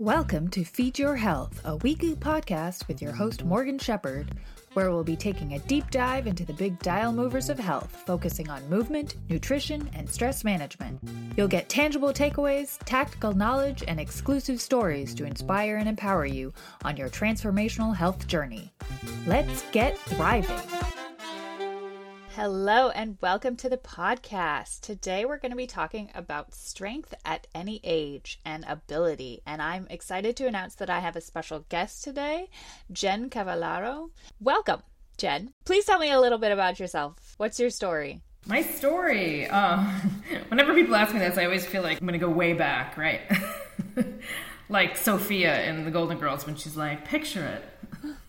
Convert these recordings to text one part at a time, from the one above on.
Welcome to Feed Your Health, a weekly podcast with your host Morgan Shepherd, where we'll be taking a deep dive into the big dial movers of health, focusing on movement, nutrition, and stress management. You'll get tangible takeaways, tactical knowledge, and exclusive stories to inspire and empower you on your transformational health journey. Let's get thriving. Hello, and welcome to the podcast. Today, we're going to be talking about strength at any age and ability. And I'm excited to announce that I have a special guest today, Jen Cavallaro. Welcome, Jen. Please tell me a little bit about yourself. What's your story? My story. Uh, whenever people ask me this, I always feel like I'm going to go way back, right? like Sophia in The Golden Girls when she's like, picture it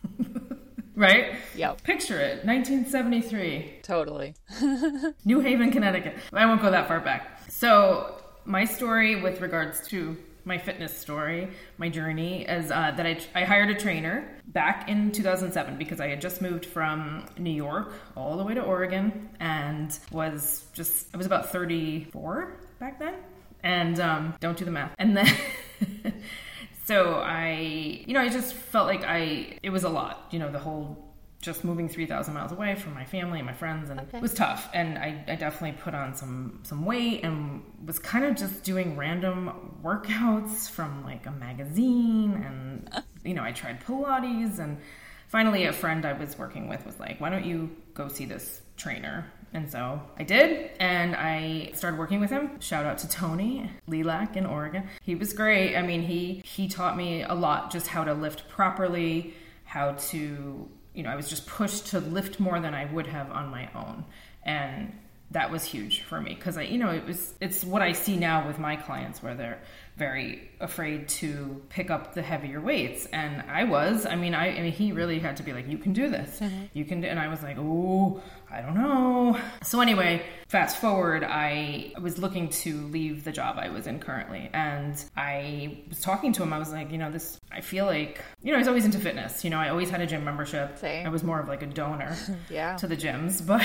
right? Yep. Picture it, 1973. Totally. New Haven, Connecticut. I won't go that far back. So, my story with regards to my fitness story, my journey, is uh, that I, I hired a trainer back in 2007 because I had just moved from New York all the way to Oregon and was just, I was about 34 back then. And um, don't do the math. And then. so I, you know, I just felt like I, it was a lot, you know, the whole just moving 3000 miles away from my family and my friends and okay. it was tough and I, I definitely put on some some weight and was kind of just doing random workouts from like a magazine and you know i tried pilates and finally a friend i was working with was like why don't you go see this trainer and so I did, and I started working with him. Shout out to Tony Lilac in Oregon. He was great. I mean, he he taught me a lot, just how to lift properly, how to you know, I was just pushed to lift more than I would have on my own, and that was huge for me because I, you know, it was it's what I see now with my clients where they're very afraid to pick up the heavier weights, and I was. I mean, I, I mean, he really had to be like, "You can do this. Mm-hmm. You can," do, and I was like, "Oh, I don't know." So anyway, fast forward, I was looking to leave the job I was in currently, and I was talking to him. I was like, you know, this. I feel like, you know, I was always into fitness. You know, I always had a gym membership. Same. I was more of like a donor yeah. to the gyms, but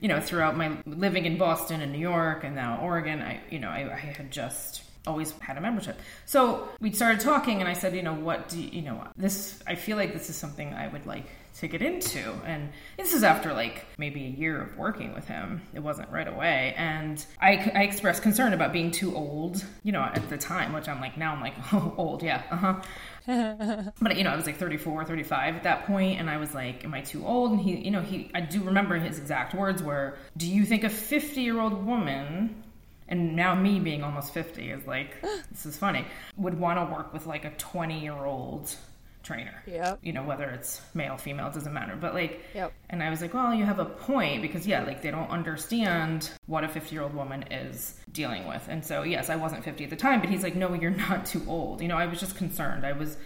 you know, throughout my living in Boston and New York and now Oregon, I, you know, I, I had just always had a membership. So we started talking, and I said, you know, what do you, you know, this, I feel like this is something I would like to get into. And this is after like maybe a year of working with him. It wasn't right away. And I, I expressed concern about being too old, you know, at the time, which I'm like, now I'm like, oh, old, yeah, uh huh. but you know, I was like 34, 35 at that point, and I was like, "Am I too old?" And he, you know, he, I do remember his exact words were, "Do you think a 50 year old woman and now me being almost 50 is like this is funny would want to work with like a 20 year old trainer. Yeah you know whether it's male female it doesn't matter. But like yep. and i was like well you have a point because yeah like they don't understand what a 50 year old woman is dealing with. And so yes i wasn't 50 at the time but he's like no you're not too old. You know i was just concerned. I was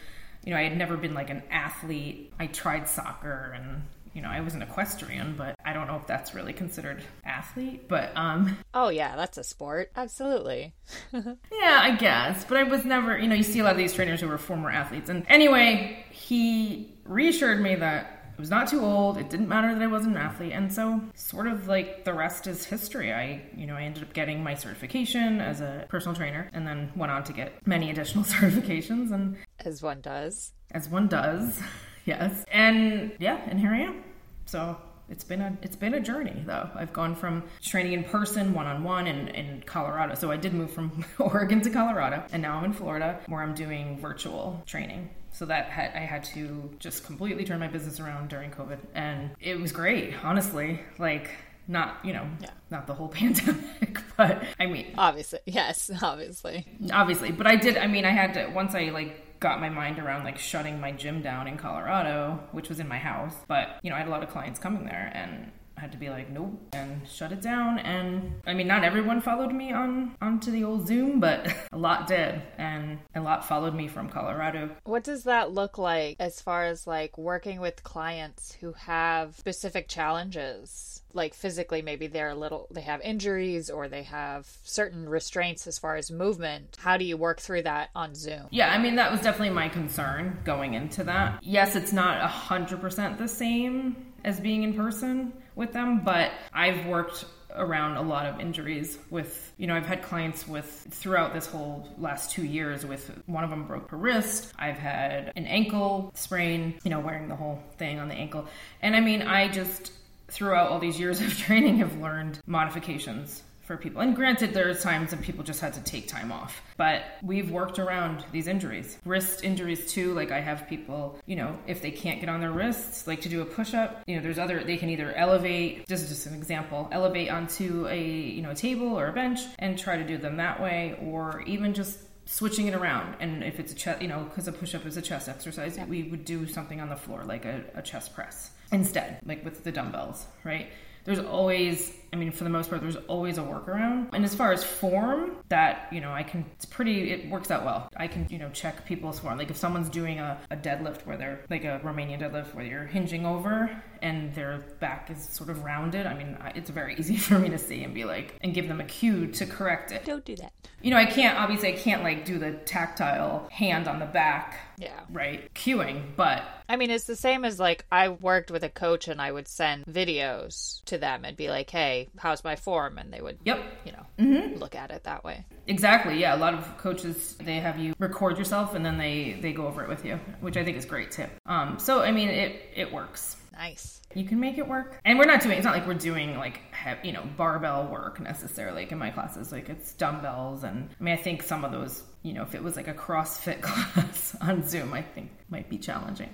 you know i had never been like an athlete. I tried soccer and you know, I was an equestrian, but I don't know if that's really considered athlete. But um Oh yeah, that's a sport. Absolutely. yeah, I guess. But I was never you know, you see a lot of these trainers who were former athletes. And anyway, he reassured me that I was not too old. It didn't matter that I wasn't an athlete. And so, sort of like the rest is history. I, you know, I ended up getting my certification as a personal trainer and then went on to get many additional certifications. And as one does. As one does. Yes. And yeah, and here I am. So it's been a it's been a journey though. I've gone from training in person, one on one, in in Colorado. So I did move from Oregon to Colorado, and now I'm in Florida, where I'm doing virtual training. So that had, I had to just completely turn my business around during COVID, and it was great, honestly. Like not you know yeah. not the whole pandemic but i mean obviously yes obviously obviously but i did i mean i had to once i like got my mind around like shutting my gym down in Colorado, which was in my house. But, you know, I had a lot of clients coming there and had to be like, nope, and shut it down. And I mean, not everyone followed me on onto the old Zoom, but a lot did, and a lot followed me from Colorado. What does that look like as far as like working with clients who have specific challenges? like physically maybe they're a little they have injuries or they have certain restraints as far as movement how do you work through that on zoom yeah i mean that was definitely my concern going into that yes it's not a hundred percent the same as being in person with them, but I've worked around a lot of injuries with you know i've had clients with throughout this whole last two years with one of them broke her wrist. I've had an ankle sprain you know wearing the whole thing on the ankle. And i mean i just throughout all these years of training have learned modifications for people. And granted, there's times when people just had to take time off, but we've worked around these injuries. Wrist injuries too. Like I have people, you know, if they can't get on their wrists, like to do a push up, you know, there's other, they can either elevate, this is just an example, elevate onto a, you know, a table or a bench and try to do them that way, or even just switching it around and if it's a chest you know because a push-up is a chest exercise yeah. we would do something on the floor like a, a chest press instead like with the dumbbells right there's always I mean, for the most part, there's always a workaround. And as far as form, that, you know, I can, it's pretty, it works out well. I can, you know, check people's form. Like if someone's doing a, a deadlift where they're, like a Romanian deadlift where you're hinging over and their back is sort of rounded, I mean, it's very easy for me to see and be like, and give them a cue to correct it. Don't do that. You know, I can't, obviously, I can't like do the tactile hand on the back. Yeah. Right. Cueing, but. I mean, it's the same as like I worked with a coach and I would send videos to them and be like, hey, how's my form and they would yep. you know mm-hmm. look at it that way. Exactly yeah. A lot of coaches they have you record yourself and then they they go over it with you which i think is great too. Um so i mean it it works. Nice. You can make it work. And we're not doing it's not like we're doing like you know barbell work necessarily like in my classes. Like it's dumbbells and i mean i think some of those you know if it was like a crossfit class on zoom i think might be challenging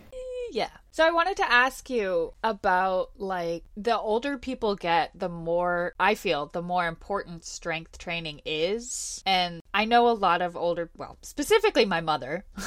yeah. So I wanted to ask you about like the older people get, the more I feel the more important strength training is. And I know a lot of older, well, specifically my mother.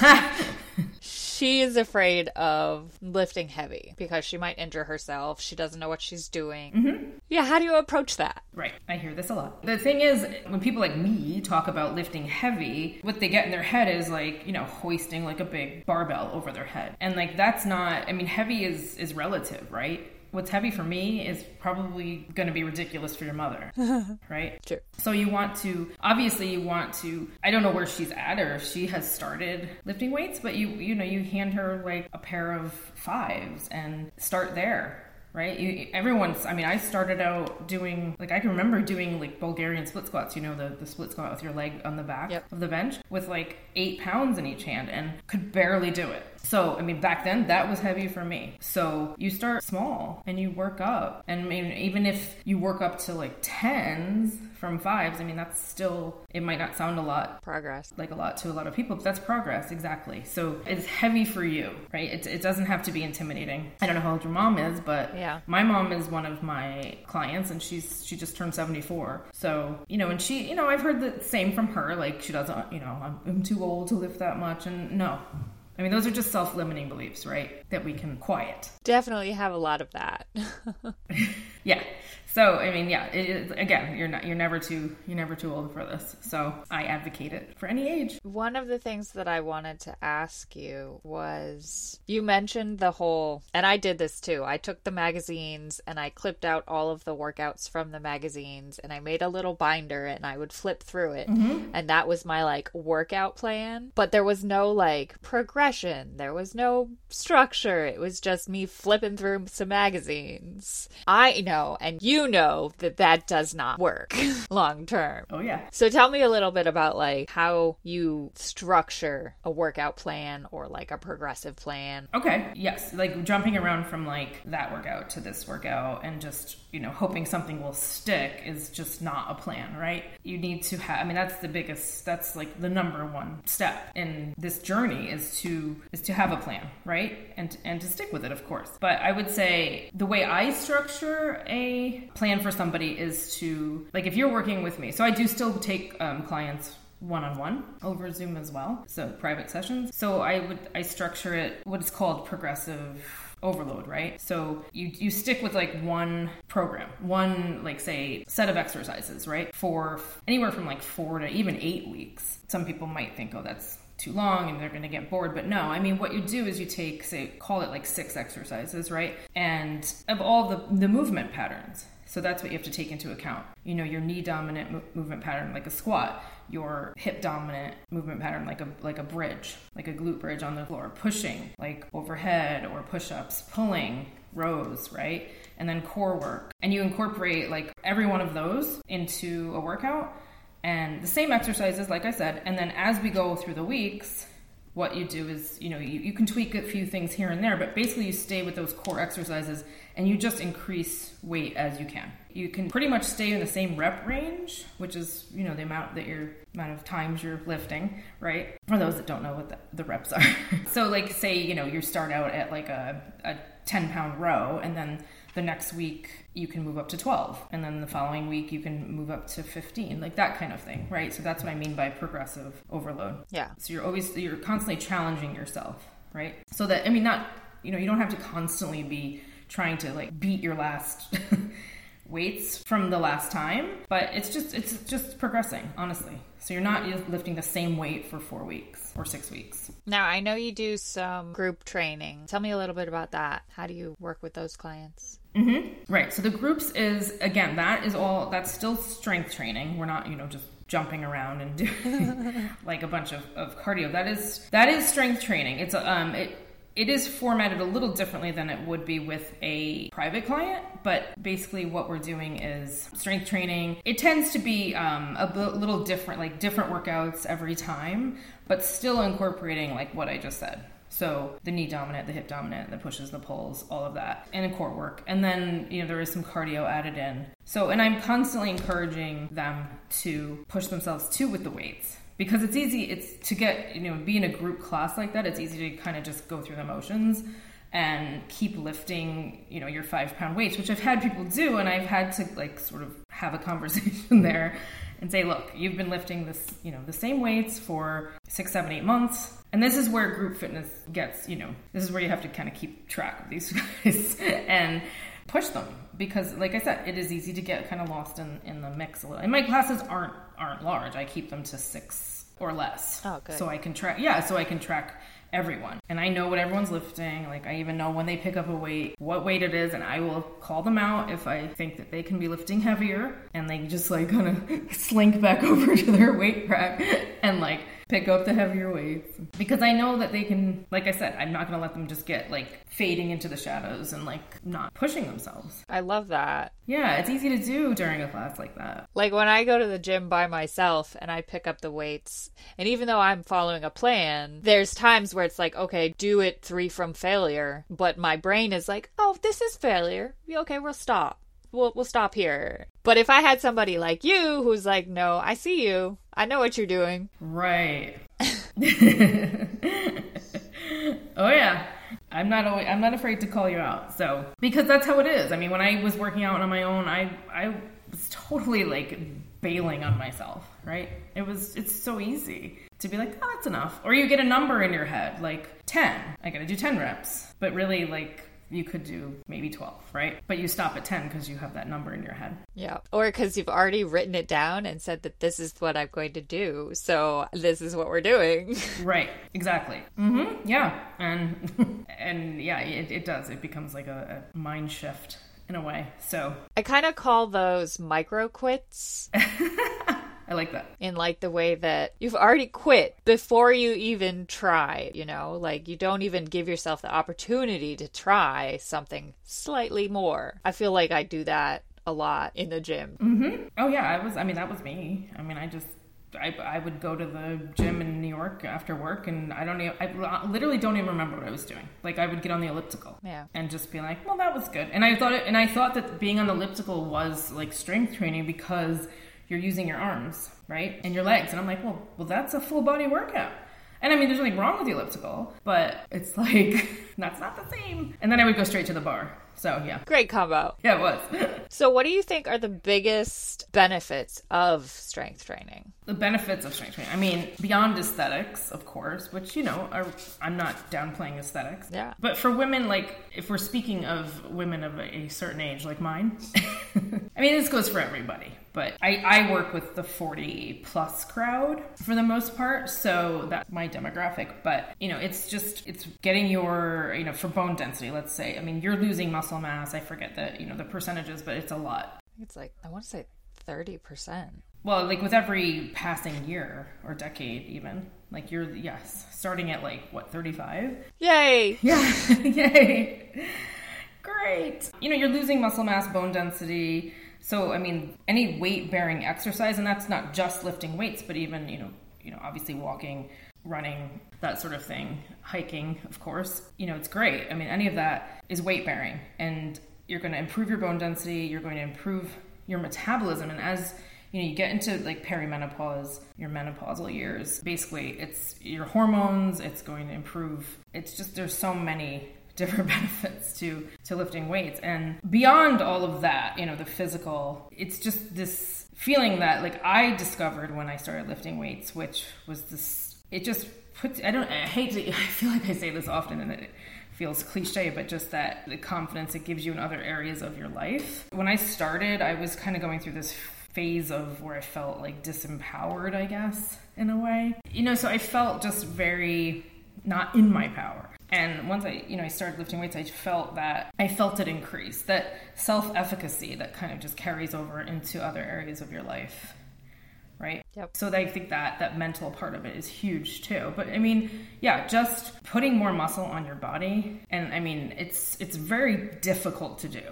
she is afraid of lifting heavy because she might injure herself. She doesn't know what she's doing. Mm-hmm. Yeah, how do you approach that? Right. I hear this a lot. The thing is, when people like me talk about lifting heavy, what they get in their head is like, you know, hoisting like a big barbell over their head. And like that's not I mean, heavy is is relative, right? What's heavy for me is probably going to be ridiculous for your mother, right? Sure. So you want to obviously you want to I don't know where she's at or if she has started lifting weights, but you you know you hand her like a pair of fives and start there right? You, everyone's, I mean, I started out doing, like, I can remember doing like Bulgarian split squats, you know, the, the split squat with your leg on the back yep. of the bench with like eight pounds in each hand and could barely do it. So, I mean, back then that was heavy for me. So you start small and you work up. And I mean, even if you work up to like tens, from fives, I mean, that's still, it might not sound a lot. Progress. Like a lot to a lot of people, but that's progress, exactly. So it's heavy for you, right? It, it doesn't have to be intimidating. I don't know how old your mom is, but yeah. my mom is one of my clients and she's, she just turned 74. So, you know, and she, you know, I've heard the same from her. Like she doesn't, you know, I'm, I'm too old to lift that much. And no, I mean, those are just self limiting beliefs, right? That we can quiet. Definitely have a lot of that. yeah. So I mean, yeah. It, again, you're not you're never too you're never too old for this. So I advocate it for any age. One of the things that I wanted to ask you was you mentioned the whole, and I did this too. I took the magazines and I clipped out all of the workouts from the magazines, and I made a little binder and I would flip through it, mm-hmm. and that was my like workout plan. But there was no like progression. There was no structure. It was just me flipping through some magazines. I know, and you know that that does not work long term. Oh, yeah. So tell me a little bit about like how you structure a workout plan or like a progressive plan. Okay. Yes. Like jumping around from like that workout to this workout and just, you know, hoping something will stick is just not a plan, right? You need to have, I mean, that's the biggest, that's like the number one step in this journey is to, is to have a plan, right? And, and to stick with it, of course. But I would say the way I structure a plan for somebody is to like if you're working with me so i do still take um, clients one-on-one over zoom as well so private sessions so i would i structure it what is called progressive overload right so you you stick with like one program one like say set of exercises right for anywhere from like four to even eight weeks some people might think oh that's too long and they're going to get bored. But no, I mean, what you do is you take, say, call it like six exercises, right? And of all the, the movement patterns. So that's what you have to take into account. You know, your knee dominant mo- movement pattern, like a squat, your hip dominant movement pattern, like a like a bridge, like a glute bridge on the floor, pushing, like overhead or push ups, pulling, rows, right? And then core work. And you incorporate like every one of those into a workout and the same exercises, like I said. And then as we go through the weeks, what you do is, you know, you, you can tweak a few things here and there, but basically you stay with those core exercises and you just increase weight as you can. You can pretty much stay in the same rep range, which is, you know, the amount that you're amount of times you're lifting, right? For those that don't know what the, the reps are. so like say, you know, you start out at like a, a 10 pound row and then the next week you can move up to 12 and then the following week you can move up to 15 like that kind of thing right? So that's what i mean by progressive overload. Yeah. so you're always you're constantly challenging yourself right? So that i mean not you know you don't have to constantly be trying to like beat your last weights from the last time but it's just it's just progressing honestly so you're not lifting the same weight for four weeks or six weeks Now, I know you do some group training. Tell me a little bit about that. How do you work with those clients? Mhm. Right. So the groups is again that is all that's still strength training. We're not you know just jumping around and doing like a bunch of, of cardio. That is that is strength training. It's a, um it it is formatted a little differently than it would be with a private client, but basically what we're doing is strength training. It tends to be um, a b- little different, like different workouts every time, but still incorporating like what I just said. So the knee dominant, the hip dominant, the pushes, the pulls, all of that, and a core work. And then, you know, there is some cardio added in. So, and I'm constantly encouraging them to push themselves too with the weights because it's easy, it's to get, you know, be in a group class like that, it's easy to kind of just go through the motions and keep lifting, you know, your five pound weights, which I've had people do. And I've had to like sort of have a conversation there and say, look, you've been lifting this, you know, the same weights for six, seven, eight months. And this is where group fitness gets, you know, this is where you have to kind of keep track of these guys and push them because like I said, it is easy to get kind of lost in, in the mix a little. And my classes aren't aren't large. I keep them to six or less. Oh, good. So I can track yeah, so I can track everyone. And I know what everyone's lifting. Like I even know when they pick up a weight, what weight it is, and I will call them out if I think that they can be lifting heavier and they just like kind of slink back over to their weight rack and like pick up the heavier weights because I know that they can like I said, I'm not going to let them just get like fading into the shadows and like not pushing themselves. I love that. Yeah, it's easy to do during a class like that. Like when I go to the gym by myself and I pick up the weights, and even though I'm following a plan, there's times where it's like, okay, do it three from failure, but my brain is like, oh, this is failure. Okay, we'll stop. We'll we'll stop here. But if I had somebody like you who's like, no, I see you. I know what you're doing. Right. oh yeah. I'm not always, I'm not afraid to call you out. So because that's how it is. I mean, when I was working out on my own, I I was totally like bailing on myself, right? It was it's so easy to be like, "Oh, that's enough." Or you get a number in your head like 10. I got to do 10 reps. But really like you could do maybe 12, right? But you stop at 10 because you have that number in your head. Yeah. Or because you've already written it down and said that this is what I'm going to do. So this is what we're doing. Right, exactly. Mm-hmm. Yeah, and and yeah, it, it does. It becomes like a, a mind shift in a way. So I kind of call those micro quits I like that. in like the way that you've already quit before you even try, you know, like you don't even give yourself the opportunity to try something slightly more. I feel like I do that a lot in the gym. Mm-hmm. Oh yeah, I was. I mean, that was me. I mean, I just. I, I would go to the gym in New York after work, and I don't even. I literally don't even remember what I was doing. Like I would get on the elliptical, Yeah. and just be like, "Well, that was good." And I thought it, and I thought that being on the elliptical was like strength training because you're using your arms, right, and your legs. And I'm like, "Well, well, that's a full body workout." And I mean, there's nothing wrong with the elliptical, but it's like that's not the same. And then I would go straight to the bar. So yeah, Great combo. yeah, it was. So, what do you think are the biggest benefits of strength training? the benefits of strength training. I mean, beyond aesthetics, of course, which you know, are, I'm not downplaying aesthetics. Yeah. But for women, like if we're speaking of women of a certain age, like mine, I mean, this goes for everybody. But I, I work with the 40 plus crowd for the most part, so that's my demographic. But you know, it's just it's getting your you know for bone density. Let's say, I mean, you're losing muscle mass. I forget the you know the percentages, but it's a lot. It's like, I want to say 30%. Well, like with every passing year or decade, even like you're yes, starting at like what thirty five. Yay! Yeah, yay, great. You know, you're losing muscle mass, bone density. So, I mean, any weight bearing exercise, and that's not just lifting weights, but even, you know, you know, obviously walking, running, that sort of thing, hiking, of course. You know, it's great. I mean, any of that is weight bearing and you're going to improve your bone density, you're going to improve your metabolism and as you know, you get into like perimenopause, your menopausal years. Basically, it's your hormones, it's going to improve. It's just there's so many different benefits to to lifting weights and beyond all of that, you know, the physical, it's just this feeling that like I discovered when I started lifting weights, which was this it just puts I don't I hate to I feel like I say this often and it feels cliche, but just that the confidence it gives you in other areas of your life. When I started, I was kind of going through this phase of where I felt like disempowered, I guess, in a way. You know, so I felt just very not in my power. And once I, you know, I started lifting weights, I felt that I felt it increase, that self-efficacy that kind of just carries over into other areas of your life. Right. Yep. So I think that that mental part of it is huge too. But I mean, yeah, just putting more muscle on your body, and I mean, it's it's very difficult to do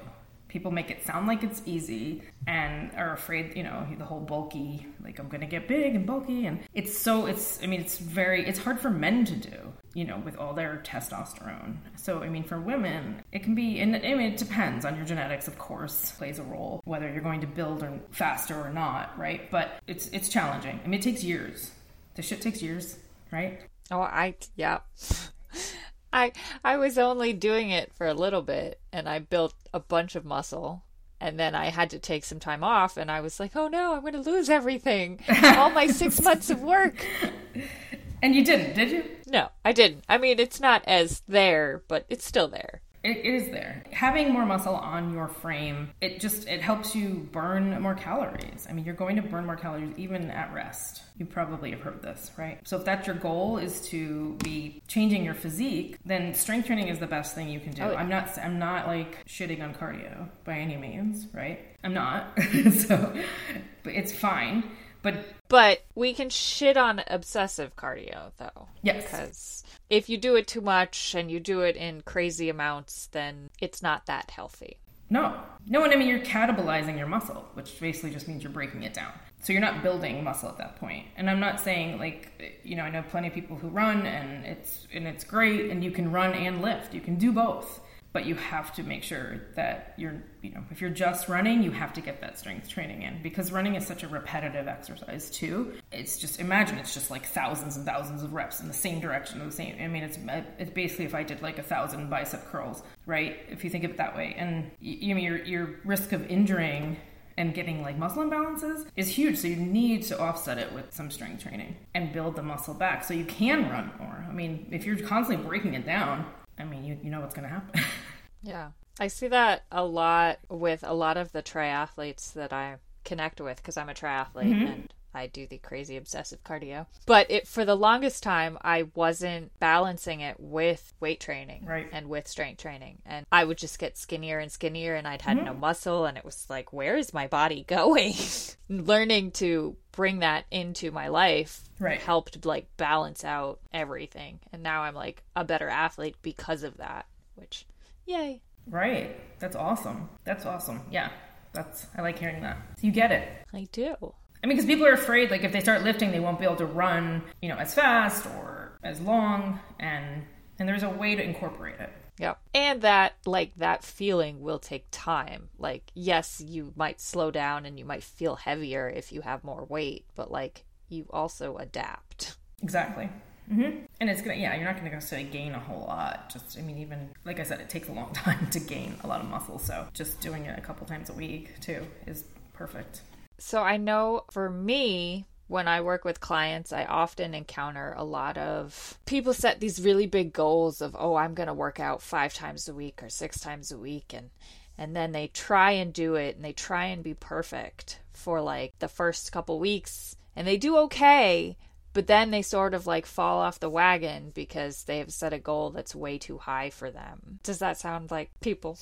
people make it sound like it's easy and are afraid, you know, the whole bulky, like I'm gonna get big and bulky. And it's so, it's, I mean, it's very, it's hard for men to do, you know, with all their testosterone. So, I mean, for women, it can be, and I mean, it depends on your genetics, of course, plays a role, whether you're going to build or faster or not, right? But it's, it's challenging. I mean, it takes years. This shit takes years, right? Oh, I, yeah. I I was only doing it for a little bit and I built a bunch of muscle and then I had to take some time off and I was like, "Oh no, I'm going to lose everything. All my 6 months of work." And you didn't, did you? No, I didn't. I mean, it's not as there, but it's still there. It is there. Having more muscle on your frame it just it helps you burn more calories. I mean you're going to burn more calories even at rest. You probably have heard this right? So if that's your goal is to be changing your physique then strength training is the best thing you can do. Oh, yeah. i'm not i'm not like shitting on cardio by any means right? I'm not. So but it's fine but but we can shit on obsessive cardio though yes because if you do it too much and you do it in crazy amounts, then it's not that healthy. No. No, and I mean, you're catabolizing your muscle, which basically just means you're breaking it down. So you're not building muscle at that point. And I'm not saying like, you know, I know plenty of people who run and it's and it's great and you can run and lift. You can do both but you have to make sure that you're you know if you're just running you have to get that strength training in because running is such a repetitive exercise too it's just imagine it's just like thousands and thousands of reps in the same direction the same i mean it's it's basically if i did like a thousand bicep curls right if you think of it that way and you, you know your your risk of injuring and getting like muscle imbalances is huge. So you need to offset it with some strength training and build the muscle back so you can run more. I mean, if you're constantly breaking it down, I mean, you, you know what's going to happen. yeah. I see that a lot with a lot of the triathletes that I connect with because I'm a triathlete mm-hmm. and I do the crazy obsessive cardio. But it for the longest time I wasn't balancing it with weight training right. and with strength training. And I would just get skinnier and skinnier and I'd had mm-hmm. no muscle and it was like where is my body going? Learning to bring that into my life right. helped like balance out everything. And now I'm like a better athlete because of that, which yay. Right. That's awesome. That's awesome. Yeah. That's I like hearing that. You get it. I do. I mean, because people are afraid, like, if they start lifting, they won't be able to run, you know, as fast or as long, and and there's a way to incorporate it. Yeah. And that like that feeling will take time. Like yes, you might slow down and you might feel heavier if you have more weight, but like you also adapt. Exactly. Mm-hmm. And it's gonna, yeah, you're not gonna necessarily gain a whole lot. Just, I mean, even like I said, it takes a long time to gain a lot of muscle. So just doing it a couple times a week too is perfect. So I know for me, when I work with clients, I often encounter a lot of people set these really big goals of, oh, I'm going to work out five times a week or six times a week. And, and then they try and do it and they try and be perfect for like the first couple weeks and they do okay. But then they sort of like fall off the wagon because they have set a goal that's way too high for them. Does that sound like people?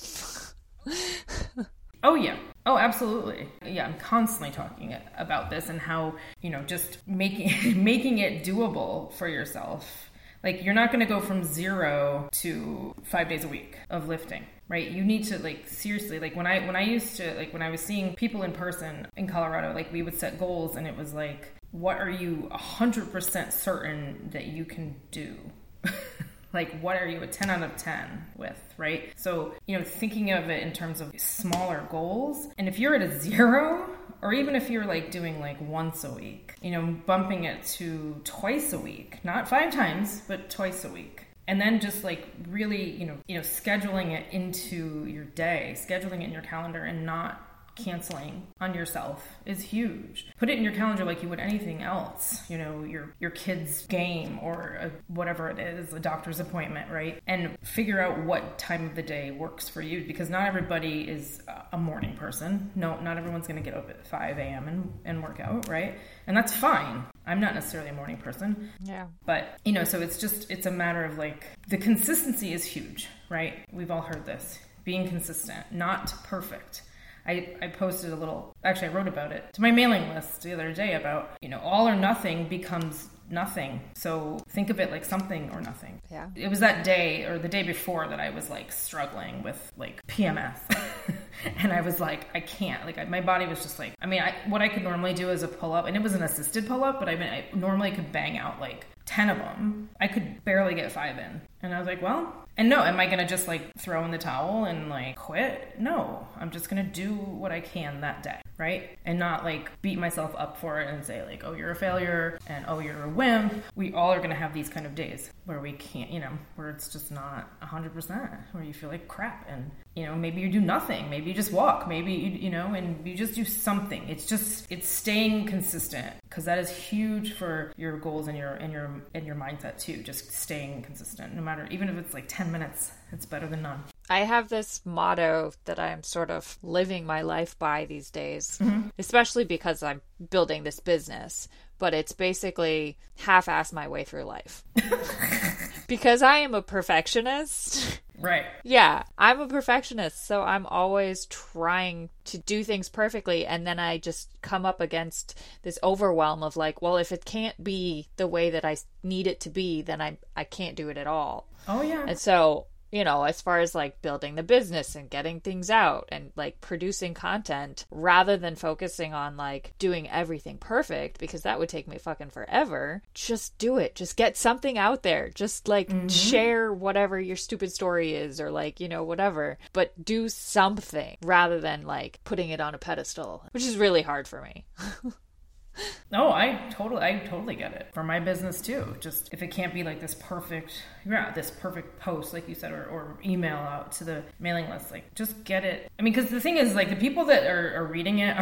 Oh, yeah. Oh, absolutely. Yeah, I'm constantly talking about this and how, you know, just making making it doable for yourself. Like you're not going to go from 0 to 5 days a week of lifting right you need to like seriously like when i when i used to like when i was seeing people in person in colorado like we would set goals and it was like what are you 100% certain that you can do like what are you a 10 out of 10 with right? So you know thinking of it in terms of smaller goals and if you're at a zero or even if you're like doing like once a week you know bumping it to twice a week not five times but twice a week. And then just like really you know you know scheduling it into your day scheduling it in your calendar and not canceling on yourself is huge. Put it in your calendar like you would anything else, you know, your your kid's game or a, whatever it is, a doctor's appointment, right? And figure out what time of the day works for you because not everybody is a morning person. No, not everyone's going to get up at 5 a.m. and, and work out, right? And that's fine. I'm not necessarily a morning person. Yeah. But, you know, so it's just, it's a matter of like, the consistency is huge, right? We've all heard this. Being consistent, not perfect I, I posted a little, actually, I wrote about it to my mailing list the other day about, you know, all or nothing becomes nothing. So think of it like something or nothing. Yeah. It was that day or the day before that I was like struggling with like PMS. and I was like, I can't. Like, I, my body was just like, I mean, I, what I could normally do is a pull up, and it was an assisted pull up, but I mean, I normally could bang out like 10 of them. I could barely get five in. And I was like, well, and no, am I going to just like throw in the towel and like quit? No, I'm just going to do what I can that day, right? And not like beat myself up for it and say like, oh, you're a failure and oh, you're a wimp. We all are going to have these kind of days where we can't, you know, where it's just not 100%, where you feel like crap. And, you know, maybe you do nothing. Maybe you just walk. Maybe, you, you know, and you just do something. It's just, it's staying consistent because that is huge for your goals and your, and your, and your mindset too. Just staying consistent, no matter, even if it's like 10 minutes, it's better than none. I have this motto that I'm sort of living my life by these days, mm-hmm. especially because I'm building this business. But it's basically half ass my way through life. because I am a perfectionist. Right. Yeah, I'm a perfectionist, so I'm always trying to do things perfectly and then I just come up against this overwhelm of like, well, if it can't be the way that I need it to be, then I I can't do it at all. Oh yeah. And so you know, as far as like building the business and getting things out and like producing content rather than focusing on like doing everything perfect because that would take me fucking forever. Just do it. Just get something out there. Just like mm-hmm. share whatever your stupid story is or like, you know, whatever. But do something rather than like putting it on a pedestal, which is really hard for me. No, I totally, I totally get it for my business too. Just if it can't be like this perfect, yeah, this perfect post, like you said, or, or email out to the mailing list, like just get it. I mean, because the thing is, like the people that are, are reading it,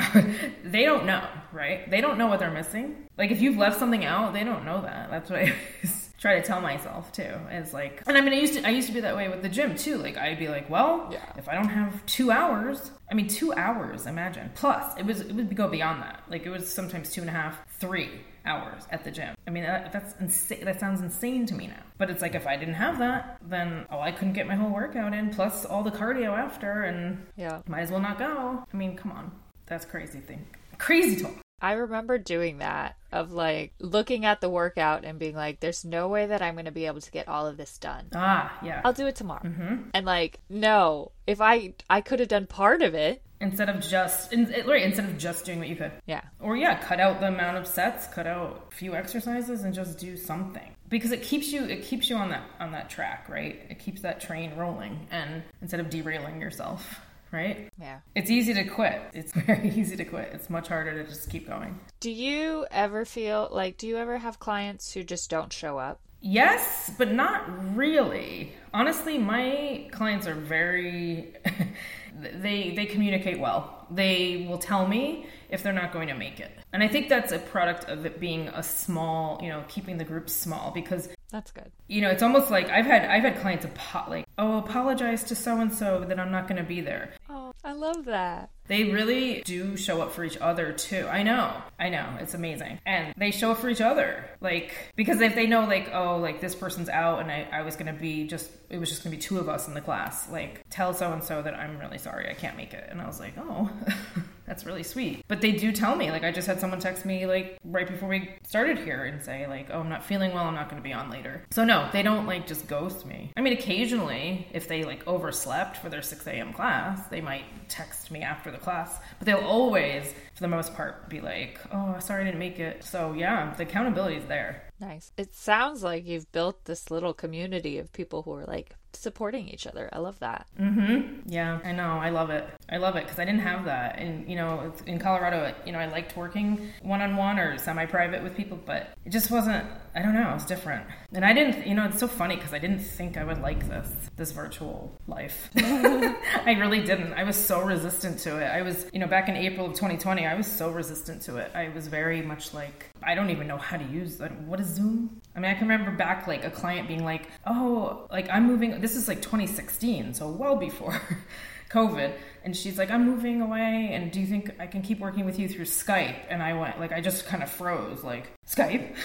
they don't know, right? They don't know what they're missing. Like if you've left something out, they don't know that. That's what I try to tell myself too. Is like, and I mean, I used to, I used to be that way with the gym too. Like I'd be like, well, yeah. if I don't have two hours, I mean, two hours. Imagine. Plus, it was it would go beyond that. Like it was sometimes two and a half, three hours at the gym. I mean, that, that's insane. That sounds insane to me now. But it's like if I didn't have that, then oh, I couldn't get my whole workout in. Plus all the cardio after, and yeah, might as well not go. I mean, come on, that's crazy thing. Crazy talk. I remember doing that of like looking at the workout and being like, there's no way that I'm going to be able to get all of this done. Ah, yeah. I'll do it tomorrow. Mm-hmm. And like, no, if I I could have done part of it instead of just in, right instead of just doing what you could. Yeah. Or yeah, cut out the amount of sets, cut out a few exercises, and just do something because it keeps you it keeps you on that on that track, right? It keeps that train rolling, and instead of derailing yourself right? Yeah. It's easy to quit. It's very easy to quit. It's much harder to just keep going. Do you ever feel like, do you ever have clients who just don't show up? Yes, but not really. Honestly, my clients are very they they communicate well. They will tell me if they're not going to make it. And I think that's a product of it being a small, you know, keeping the group small because that's good. You know, it's almost like I've had I've had clients apo- like, "Oh, apologize to so and so that I'm not going to be there." Oh, I love that. They really do show up for each other too. I know. I know. It's amazing. And they show up for each other. Like because if they know like, "Oh, like this person's out and I I was going to be just it was just going to be two of us in the class." Like, tell so and so that I'm really sorry I can't make it. And I was like, "Oh." That's really sweet. But they do tell me, like, I just had someone text me, like, right before we started here and say, like, oh, I'm not feeling well, I'm not going to be on later. So, no, they don't, like, just ghost me. I mean, occasionally, if they, like, overslept for their 6 a.m. class, they might text me after the class, but they'll always, for the most part, be like, oh, sorry I didn't make it. So, yeah, the accountability is there. Nice. It sounds like you've built this little community of people who are like supporting each other. I love that. Mm-hmm. Yeah, I know. I love it. I love it because I didn't have that. And, you know, in Colorado, you know, I liked working one on one or semi private with people, but it just wasn't, I don't know, it was different. And I didn't, you know, it's so funny because I didn't think I would like this, this virtual life. I really didn't. I was so resistant to it. I was, you know, back in April of 2020, I was so resistant to it. I was very much like, I don't even know how to use. What is Zoom? I mean, I can remember back like a client being like, "Oh, like I'm moving." This is like 2016, so well before COVID. And she's like, "I'm moving away, and do you think I can keep working with you through Skype?" And I went like, I just kind of froze, like, "Skype?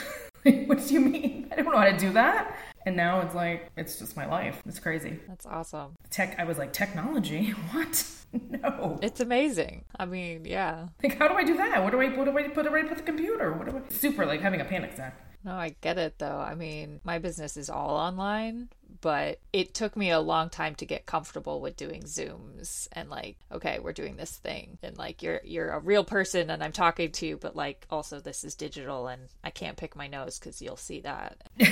what do you mean? I don't know how to do that." And now it's like it's just my life. It's crazy. That's awesome. Tech. I was like, technology. What? No. It's amazing. I mean, yeah. Like, how do I do that? What do I? What do I put? Do I put the computer? What do I? Super like having a panic attack. No, I get it though. I mean, my business is all online, but it took me a long time to get comfortable with doing Zooms and like, okay, we're doing this thing and like you're you're a real person and I'm talking to you, but like also this is digital and I can't pick my nose cuz you'll see that.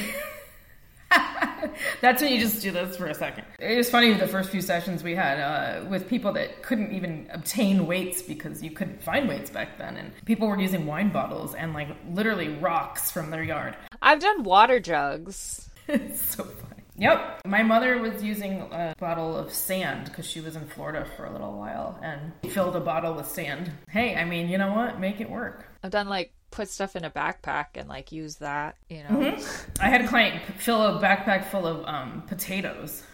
That's when you just do this for a second. It was funny the first few sessions we had uh, with people that couldn't even obtain weights because you couldn't find weights back then, and people were using wine bottles and like literally rocks from their yard. I've done water jugs. it's so funny. Yep. My mother was using a bottle of sand because she was in Florida for a little while and filled a bottle with sand. Hey, I mean, you know what? Make it work. I've done like put stuff in a backpack and like use that, you know. Mm-hmm. I had a client fill a backpack full of um, potatoes.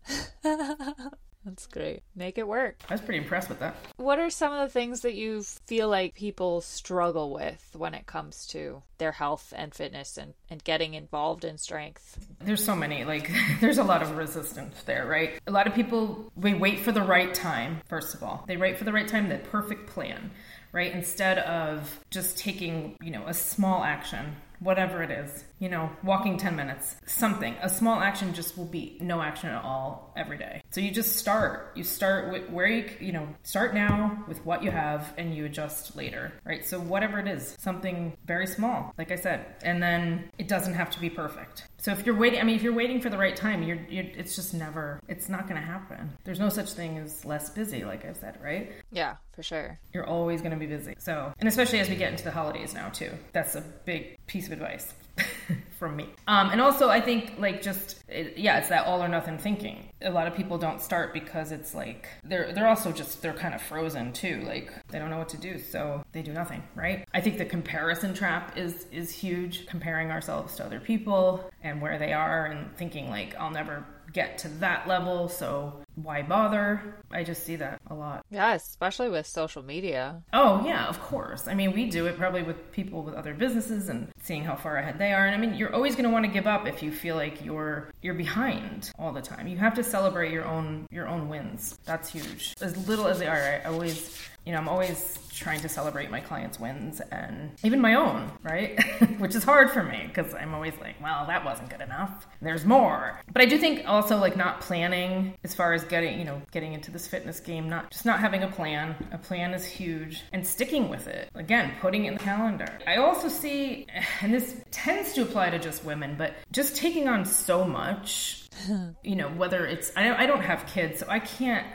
That's great. Make it work. I was pretty impressed with that. What are some of the things that you feel like people struggle with when it comes to their health and fitness and, and getting involved in strength? There's so many. Like, there's a lot of resistance there, right? A lot of people, we wait for the right time, first of all. They wait for the right time, the perfect plan right? Instead of just taking, you know, a small action, whatever it is, you know, walking 10 minutes, something. A small action just will be no action at all every day. So you just start. You start with where you, you know, start now with what you have and you adjust later, right? So whatever it is, something very small, like I said, and then it doesn't have to be perfect. So if you're waiting, I mean, if you're waiting for the right time, you're, you're it's just never, it's not going to happen. There's no such thing as less busy, like I said, right? Yeah, for sure. You're always going to be busy. So, and especially as we get into the holidays now, too. That's a big piece of advice. from me. Um, and also, I think like just it, yeah, it's that all or nothing thinking. A lot of people don't start because it's like they're they're also just they're kind of frozen too. Like they don't know what to do, so they do nothing. Right? I think the comparison trap is is huge. Comparing ourselves to other people and where they are, and thinking like I'll never get to that level, so why bother? I just see that a lot. Yeah, especially with social media. Oh, yeah, of course. I mean, we do it probably with people with other businesses and seeing how far ahead they are. And I mean, you're always going to want to give up if you feel like you're you're behind all the time. You have to celebrate your own your own wins. That's huge. As little as they are, I always you know, I'm always trying to celebrate my clients' wins and even my own, right? Which is hard for me because I'm always like, well, that wasn't good enough. There's more. But I do think also like not planning as far as getting, you know, getting into this fitness game, not just not having a plan. A plan is huge and sticking with it. Again, putting it in the calendar. I also see, and this tends to apply to just women, but just taking on so much, you know, whether it's, I don't, I don't have kids, so I can't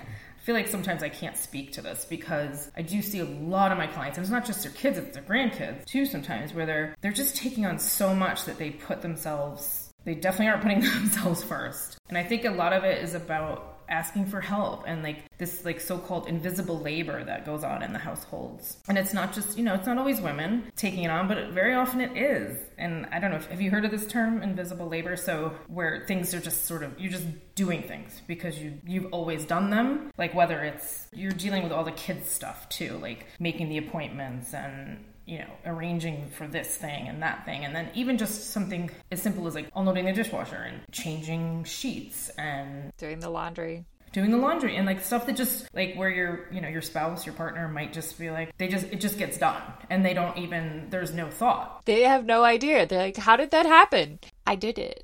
feel like sometimes I can't speak to this because I do see a lot of my clients, and it's not just their kids, it's their grandkids too sometimes, where they're they're just taking on so much that they put themselves they definitely aren't putting themselves first. And I think a lot of it is about asking for help and like this like so-called invisible labor that goes on in the households. And it's not just you know it's not always women taking it on but very often it is. And i don't know if have you heard of this term invisible labor? So where things are just sort of you're just doing things because you you've always done them. Like whether it's you're dealing with all the kids stuff too like making the appointments and you know, arranging for this thing and that thing. And then even just something as simple as like unloading the dishwasher and changing sheets and doing the laundry. doing the laundry and like stuff that just like where your you know your spouse your partner might just be like they just it just gets done and they don't even there's no thought They have no idea. They're like, how did that happen? I did it.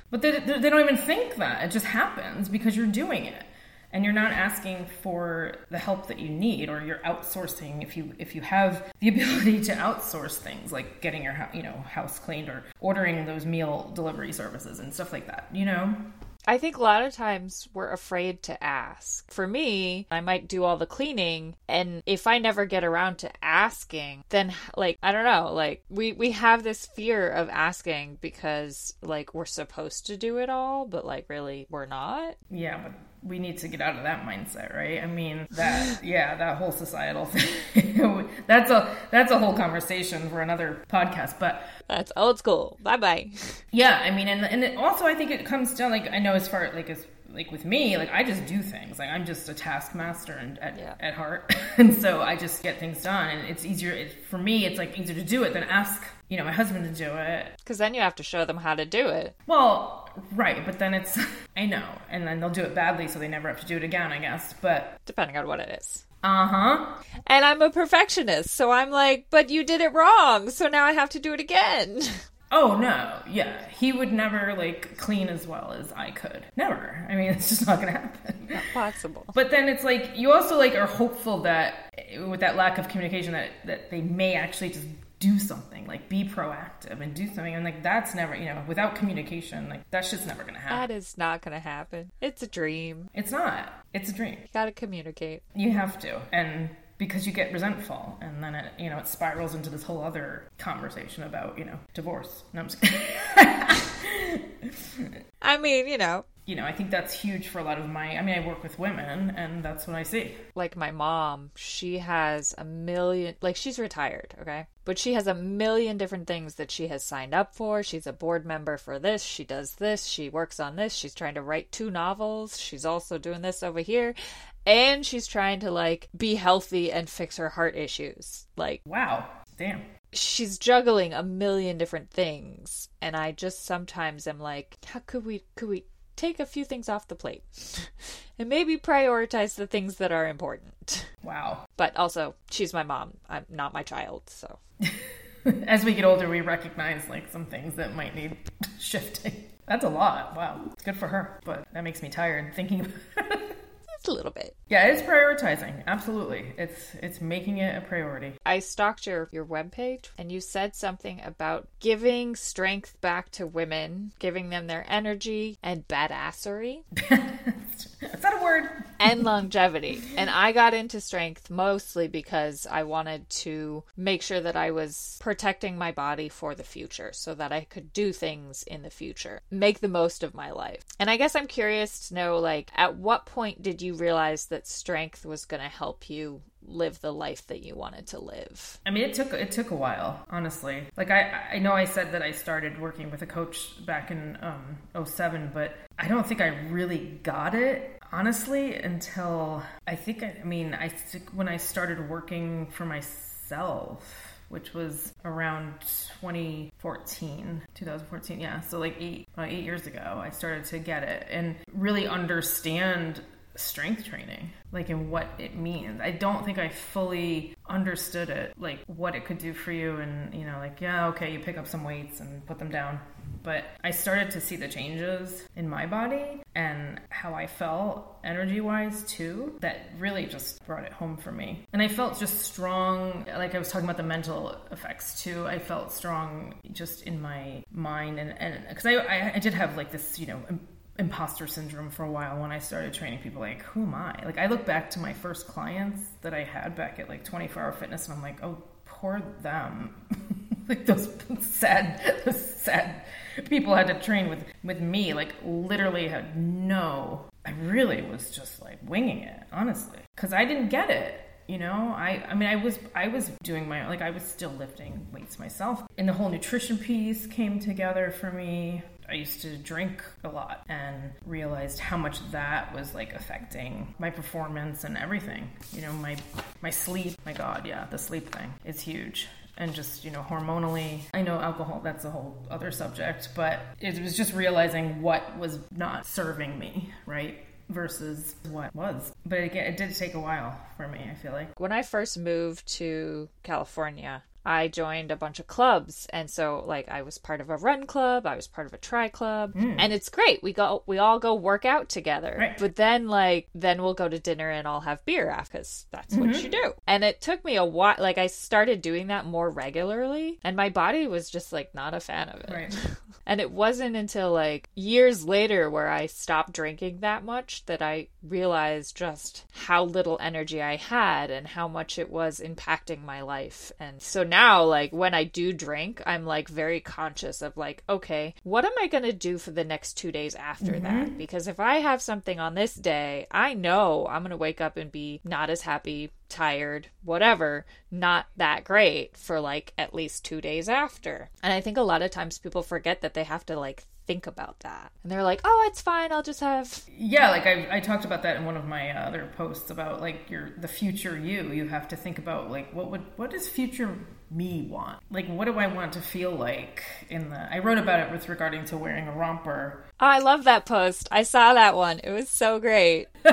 but they, they don't even think that it just happens because you're doing it and you're not asking for the help that you need or you're outsourcing if you if you have the ability to outsource things like getting your you know house cleaned or ordering those meal delivery services and stuff like that you know I think a lot of times we're afraid to ask. For me, I might do all the cleaning and if I never get around to asking, then like I don't know, like we we have this fear of asking because like we're supposed to do it all, but like really we're not. yeah but we need to get out of that mindset right i mean that yeah that whole societal thing that's a that's a whole conversation for another podcast but That's old school. Bye-bye. Yeah, I mean, and and it also I think it comes down like I know as far like as like with me, like I just do things. Like I'm just a taskmaster and at, Yeah. at heart, and so I just get things done. And it's easier it, for me. It's like easier to do it than ask you know my husband to do it. Cuz then you have to show them how to do it. Well, right, but then it's I know, and then they'll do it badly, so they never have to do it again. I guess, but Depending on what it is. uh huh. And I'm a perfectionist, so I'm like, but you did it wrong, so now I have to do it again. Oh no, yeah, he would never like clean as well as I could. Never. I mean, it's just not gonna happen. Not possible. But then it's like you also like are hopeful that with that lack of communication that that they may actually just do something, like be proactive and do something. And like that's never, you know, without communication, like that shit's never gonna happen. That is not to happen. It's a dream. It's not. It's a dream. You got to communicate. You have to. And because you get resentful and then it you know it spirals into this whole other conversation about, you know, divorce. No, I'm just I mean, you know, you know, I think that's huge for a lot of my I mean I work with women and that's what I see. like my mom, she has a million, like she's retired, okay? But she has a million different things that she has signed up for. She's a board member for this. She does this. She works on this. She's trying to write two novels. She's also doing this over here. And she's trying to like be healthy and fix her heart issues. Like Wow. Damn. she's juggling a million different things. And I just sometimes am like, how could we could we take a few things off the plate and maybe prioritize the things that are important? Wow. But also, she's my mom. I'm not my child, so As we get older, we recognize like some things that might need shifting. That's a lot. Wow. It's good for her, but that makes me tired thinking about it. it's a little bit. Yeah, it's prioritizing. Absolutely. It's it's making it a priority. I stalked your your webpage and you said something about giving strength back to women, giving them their energy and badassery Is that a word? And longevity. And I got into strength mostly because I wanted to make sure that I was protecting my body for the future so that I could do things in the future, make the most of my life. And I guess I'm curious to know like at what point did you realize that strength was going to help you live the life that you wanted to live? I mean, it took it took a while, honestly. Like I I know I said that I started working with a coach back in um 07, but I don't think I really got it honestly until I think I, I mean I when I started working for myself which was around 2014 2014 yeah so like eight about eight years ago i started to get it and really understand strength training like and what it means. I don't think i fully understood it like what it could do for you and you know like yeah okay you pick up some weights and put them down. But i started to see the changes in my body and how i felt energy wise too that really just brought it home for me. And i felt just strong like i was talking about the mental effects too. I felt strong just in my mind and because I i did have like this you know imposter syndrome for a while when I started training people like who am I? Like I look back to my first clients that I had back at like 24 hour fitness and I'm like oh poor them. Like those sad those sad people had to train with with me like literally had no I really was just like winging it honestly. Cuz I didn't get it you know? I i mean i was i was doing my like i was still lifting weights myself. And the whole nutrition piece came together for me I used to drink a lot and realized how much that was like affecting my performance and everything. You know, my my sleep. My God, yeah, the sleep thing is huge. And just, you know, hormonally, I know alcohol, that's a whole other subject, but it was just realizing what was not serving me, right? versus what was. But again, it did take a while for me, I feel like. When I first moved to California, I joined a bunch of clubs and so like I was part of a run club, I was part of a tri club mm. and it's great. We go we all go work out together. Right. But then like then we'll go to dinner and all have beer after cuz that's mm-hmm. what you do. And it took me a while like I started doing that more regularly and my body was just like not a fan of it. Right. and it wasn't until like years later where I stopped drinking that much that I realized just how little energy I had and how much it was impacting my life. And so now like when I do drink, I'm like very conscious of like, okay, what am I going to do for the next 2 days after mm-hmm. that? Because if I have something on this day, I know I'm going to wake up and be not as happy, tired, whatever, not that great for like at least 2 days after. And I think a lot of times people forget that they have to like think about that. And they're like, oh, it's fine. I'll just have. Yeah, like I, I talked about that in one of my other posts about like your the future you. You have to think about like what would what does future me want? Like what do I want to feel like in the? I wrote about it with regarding to wearing a romper. Oh, I love that post. I saw that one. It was so great.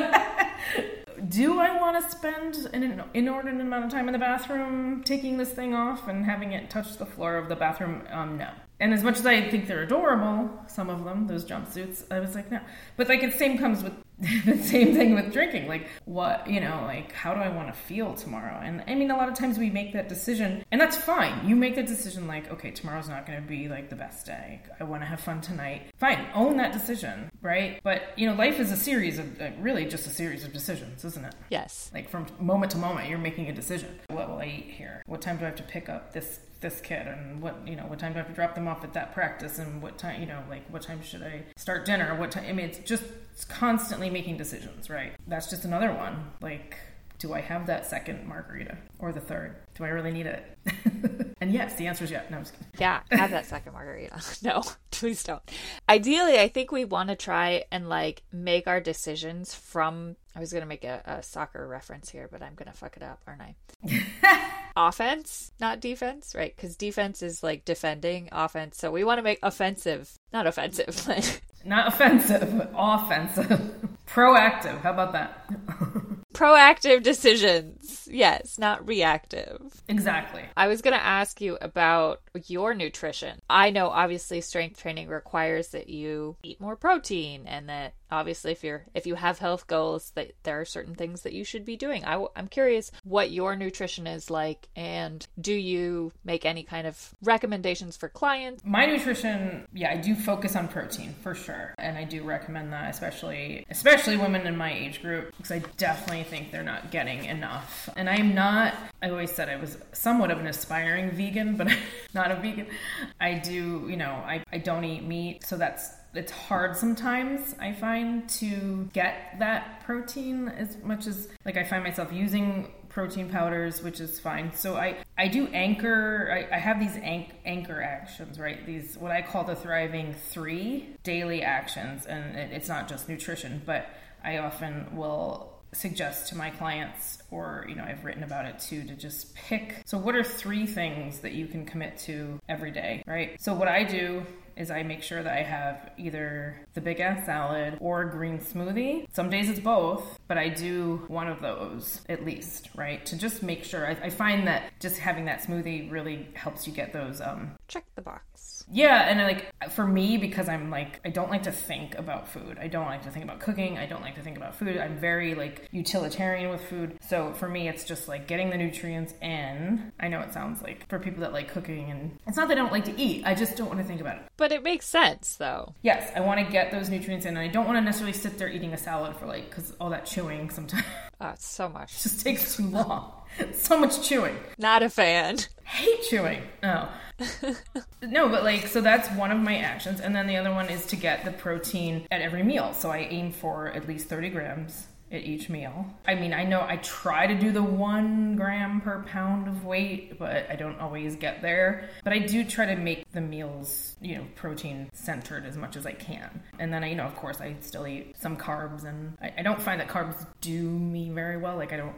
do I want to spend an inordinate amount of time in the bathroom taking this thing off and having it touch the floor of the bathroom? Um, no and as much as I think they're adorable, some of them, those jumpsuits, I was like, no. But like, the same comes with the same thing with drinking. Like, what, you know, like, how do I want to feel tomorrow? And I mean, a lot of times we make that decision, and that's fine. You make the decision, like, okay, tomorrow's not going to be like the best day. I want to have fun tonight. Fine, own that decision, right? But, you know, life is a series of, uh, really just a series of decisions, isn't it? Yes. Like, from moment to moment, you're making a decision. What will I eat here? What time do I have to pick up this this kid and what you know what time do I have to drop them off at that practice and what time you know like what time should I start dinner what time I mean it's just it's constantly making decisions right that's just another one like do I have that second margarita or the third? Do I really need it? and yes, the answer is yeah. No, I'm just kidding. Yeah, have that second margarita. no, please don't. Ideally, I think we want to try and like make our decisions from. I was going to make a, a soccer reference here, but I'm going to fuck it up, aren't I? Offense, not defense, right? Because defense is like defending offense. So we want to make offensive, not offensive. not offensive, offensive. Proactive. How about that? proactive decisions. Yes, not reactive. Exactly. I was going to ask you about your nutrition. I know obviously strength training requires that you eat more protein and that obviously if you're if you have health goals that there are certain things that you should be doing I, i'm curious what your nutrition is like and do you make any kind of recommendations for clients my nutrition yeah i do focus on protein for sure and i do recommend that especially especially women in my age group because i definitely think they're not getting enough and i'm not i always said i was somewhat of an aspiring vegan but not a vegan. I do you know i, I don't eat meat so that's it's hard sometimes i find to get that protein as much as like i find myself using protein powders which is fine. So i i do anchor i, I have these anch- anchor actions right? These what i call the thriving three daily actions. And it, it's not just nutrition but i often will suggest to my clients or you know I've written about it too to just pick so what are three things that you can commit to every day right so what I do is I make sure that I have either the big ass salad or a green smoothie. Some days it's both, but I do one of those at least, right? To just make sure. I, I find that just having that smoothie really helps you get those. Um, Check the box yeah, and like for me, because I'm like I don't like to think about food. I don't like to think about cooking. I don't like to think about food. I'm very like utilitarian with food. So for me, it's just like getting the nutrients in. I know it sounds like for people that like cooking, and it's not that I don't like to eat. I just don't want to think about it. But it makes sense though. Yes, I want to get those nutrients in, and I don't want to necessarily sit there eating a salad for like because all that chewing sometimes. Oh, so much. it just takes too long. so much chewing. Not a fan. Hate chewing. Oh. no, but like, so that's one of my actions. And then the other one is to get the protein at every meal. So I aim for at least 30 grams at each meal. I mean, I know I try to do the one gram per pound of weight, but I don't always get there. But I do try to make the meals, you know, protein centered as much as I can. And then I, you know, of course, I still eat some carbs, and I, I don't find that carbs do me very well. Like, I don't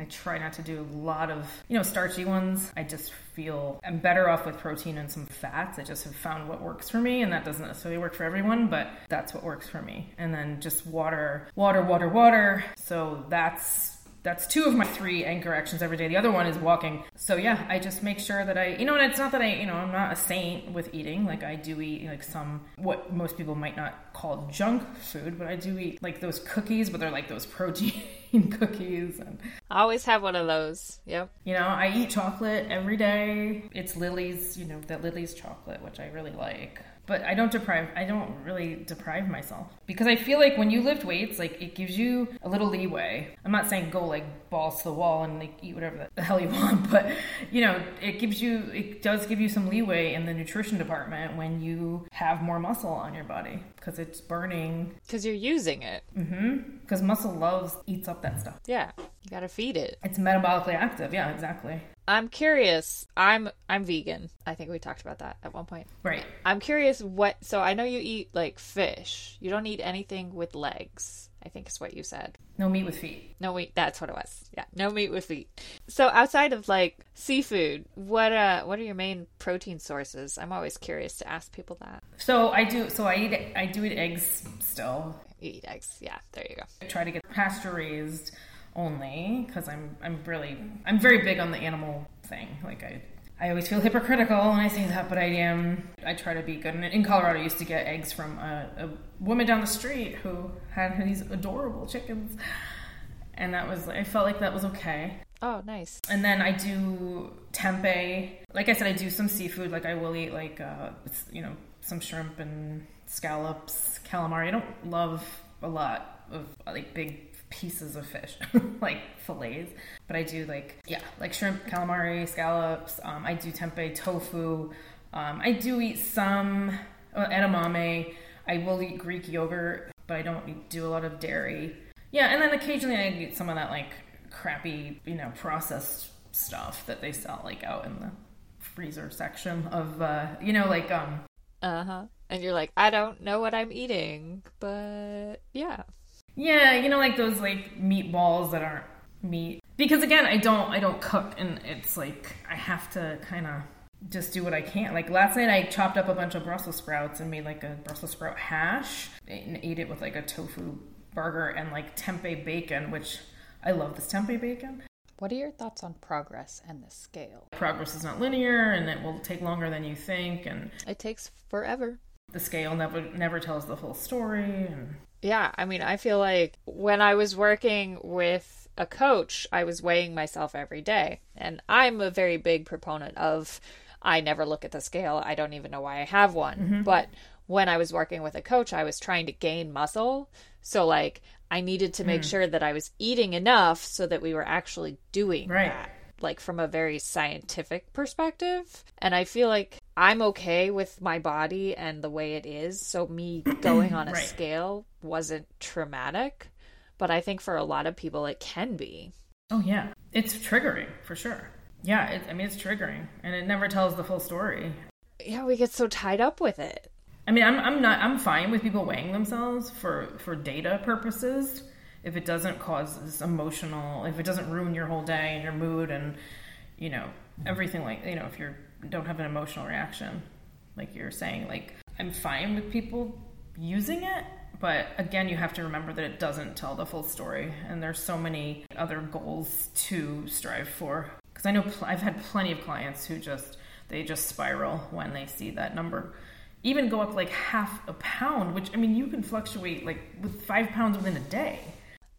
I try not to do a lot of, you know, starchy ones. I just feel I'm better off with protein and some fats. I just have found what works for me, and that doesn't necessarily work for everyone, but that's what works for me. And then just water, water, water, water. So that's that's two of my three anchor actions every day. The other one is walking. So yeah, I just make sure that I, you know, and it's not that I, you know, I'm not a saint with eating. Like I do eat like some what most people might not call junk food, but I do eat like those cookies, but they're like those protein cookies. And I always have one of those. Yep. You know, I eat chocolate every day. It's Lily's, you know, that Lily's chocolate, which I really like but I don't deprive I don't really deprive myself because I feel like when you lift weights like it gives you a little leeway. I'm not saying go like balls to the wall and like eat whatever the hell you want, but you know, it gives you it does give you some leeway in the nutrition department when you have more muscle on your body because it's burning because you're using it. Mhm. Because muscle loves eats up that stuff. Yeah, you got to feed it. It's metabolically active. Yeah, exactly. I'm curious. I'm I'm vegan. I think we talked about that at one point. Right. I'm curious what so I know you eat like fish. You don't eat anything with legs. I think is what you said. No meat with feet. No meat. That's what it was. Yeah, no meat with feet. So outside of like seafood, what uh what are your main protein sources? I'm always curious to ask people that. So I do. So I eat. I do eat eggs still. You eat eggs. Yeah, there you go. I try to get pasture raised only because I'm I'm really I'm very big on the animal thing. Like I I always feel hypocritical when I say that, but I am. I try to be good. And in Colorado, I used to get eggs from a, a woman down the street who had these adorable chickens, and that was I felt like that was okay. Oh, nice. And then I do tempeh. Like I said, I do some seafood. Like I will eat like uh, you know some shrimp and scallops, calamari. I don't love a lot of like big pieces of fish, like fillets. But I do like, yeah, like shrimp, calamari, scallops. Um, I do tempeh, tofu. Um, I do eat some uh, edamame. I will eat Greek yogurt, but I don't do a lot of dairy. Yeah, and then occasionally I eat some of that like crappy, you know, processed stuff that they sell like out in the freezer section of, uh, you know, like um. Uh huh. And you're like, I don't know what I'm eating, but yeah. Yeah, you know, like those like meatballs that aren't meat. Because again, I don't, I don't cook, and it's like I have to kind of just do what I can. Like last night, I chopped up a bunch of Brussels sprouts and made like a Brussels sprout hash and ate it with like a tofu burger and like tempeh bacon, which I love this tempeh bacon. What are your thoughts on progress and the scale? Progress is not linear, and it will take longer than you think, and it takes forever. The scale never never tells the whole story, and yeah, I mean, I feel like when I was working with a coach, I was weighing myself every day. And I'm a very big proponent of I never look at the scale. I don't even know why I have one. Mm-hmm. But when I was working with a coach, I was trying to gain muscle. So, like, I needed to make mm. sure that I was eating enough so that we were actually doing right. that like from a very scientific perspective. And I feel like I'm okay with my body and the way it is. So me going on a right. scale wasn't traumatic. But I think for a lot of people, it can be. Oh, yeah. It's triggering for sure. Yeah. It, I mean, it's triggering and it never tells the full story. Yeah. We get so tied up with it. I mean, I'm, I'm not, I'm fine with people weighing themselves for, for data purposes if it doesn't cause this emotional, if it doesn't ruin your whole day and your mood and, you know, everything like, you know, if you don't have an emotional reaction, like you're saying, like, I'm fine with people using it. But again, you have to remember that it doesn't tell the full story. And there's so many other goals to strive for. Because I know pl- I've had plenty of clients who just, they just spiral when they see that number even go up like half a pound, which I mean, you can fluctuate like with five pounds within a day.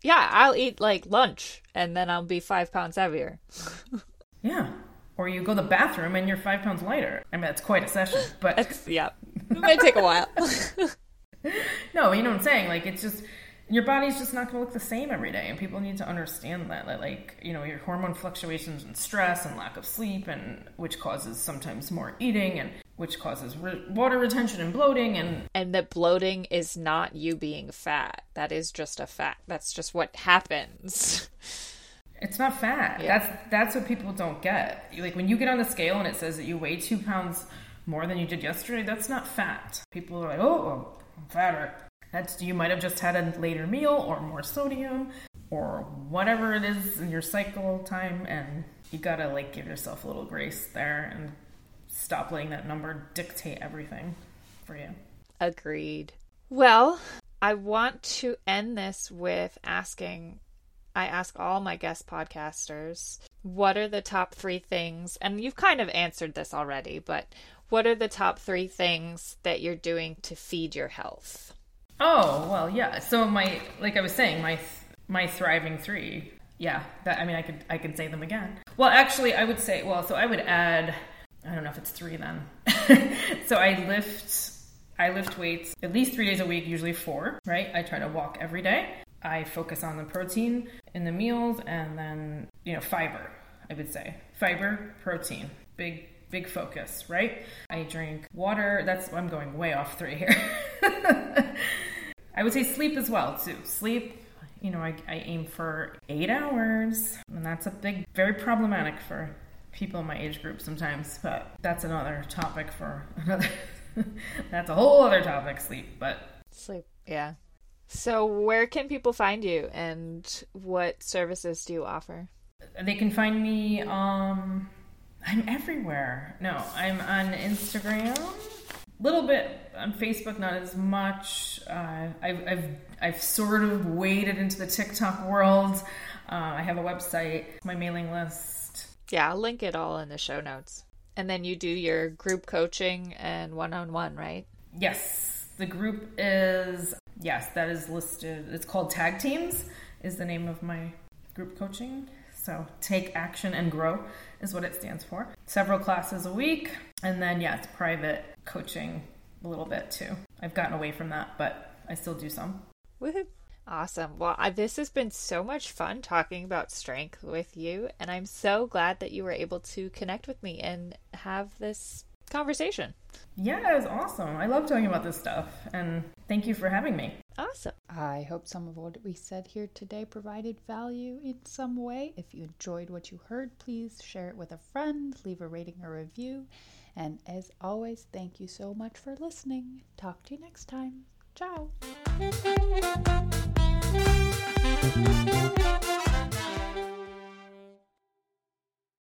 Yeah, I'll eat like lunch and then I'll be five pounds heavier. yeah. Or you go to the bathroom and you're five pounds lighter. I mean, that's quite a session, but. Yeah. It might take a while. no, you know what I'm saying? Like, it's just. Your body's just not going to look the same every day, and people need to understand that. That, like, you know, your hormone fluctuations and stress and lack of sleep, and which causes sometimes more eating, and which causes re- water retention and bloating and and that bloating is not you being fat. That is just a fact. That's just what happens. It's not fat. Yeah. that's that's what people don't get. Like when you get on the scale and it says that you weigh two pounds more than you did yesterday that's not fat. People are like oh i'm fatter that's you might have just had a later meal or more sodium or whatever it is in your cycle time and you gotta like give yourself a little grace there and stop letting that number dictate everything for you. Agreed. Well, I want to end this with asking I ask all my guest podcasters, what are the top three things? And you've kind of answered this already, but what are the top three things that you're doing to feed your health? Oh, well, yeah. So my, like I was saying, my, my thriving three. Yeah, that, I mean, I could, I could say them again. Well, actually, I would say, well, so I would add, I don't know if it's three then. so I lift, I lift weights at least three days a week, usually four, right? I try to walk every day. I focus on the protein in the meals and then, you know, fiber, I would say. Fiber, protein, big, big focus, right? I drink water. That's, I'm going way off three here. I would say sleep as well, too. Sleep, you know, I, I aim for eight hours, and that's a big, very problematic for people in my age group sometimes, but that's another topic for another. that's a whole other topic, sleep, but. Sleep, yeah. So, where can people find you and what services do you offer? They can find me um I'm everywhere. No, I'm on Instagram. Little bit on Facebook, not as much. Uh, I've, I've, I've sort of waded into the TikTok world. Uh, I have a website, my mailing list. Yeah, I'll link it all in the show notes. And then you do your group coaching and one on one, right? Yes. The group is yes, that is listed. It's called Tag Teams, is the name of my group coaching. So, take action and grow is what it stands for. Several classes a week, and then, yeah, it's private coaching a little bit too. I've gotten away from that, but I still do some. Woohoo! Awesome. Well, I, this has been so much fun talking about strength with you, and I'm so glad that you were able to connect with me and have this conversation. Yeah, it was awesome. I love talking about this stuff, and thank you for having me. Awesome. I hope some of what we said here today provided value in some way. If you enjoyed what you heard, please share it with a friend, leave a rating or review. And as always, thank you so much for listening. Talk to you next time. Ciao.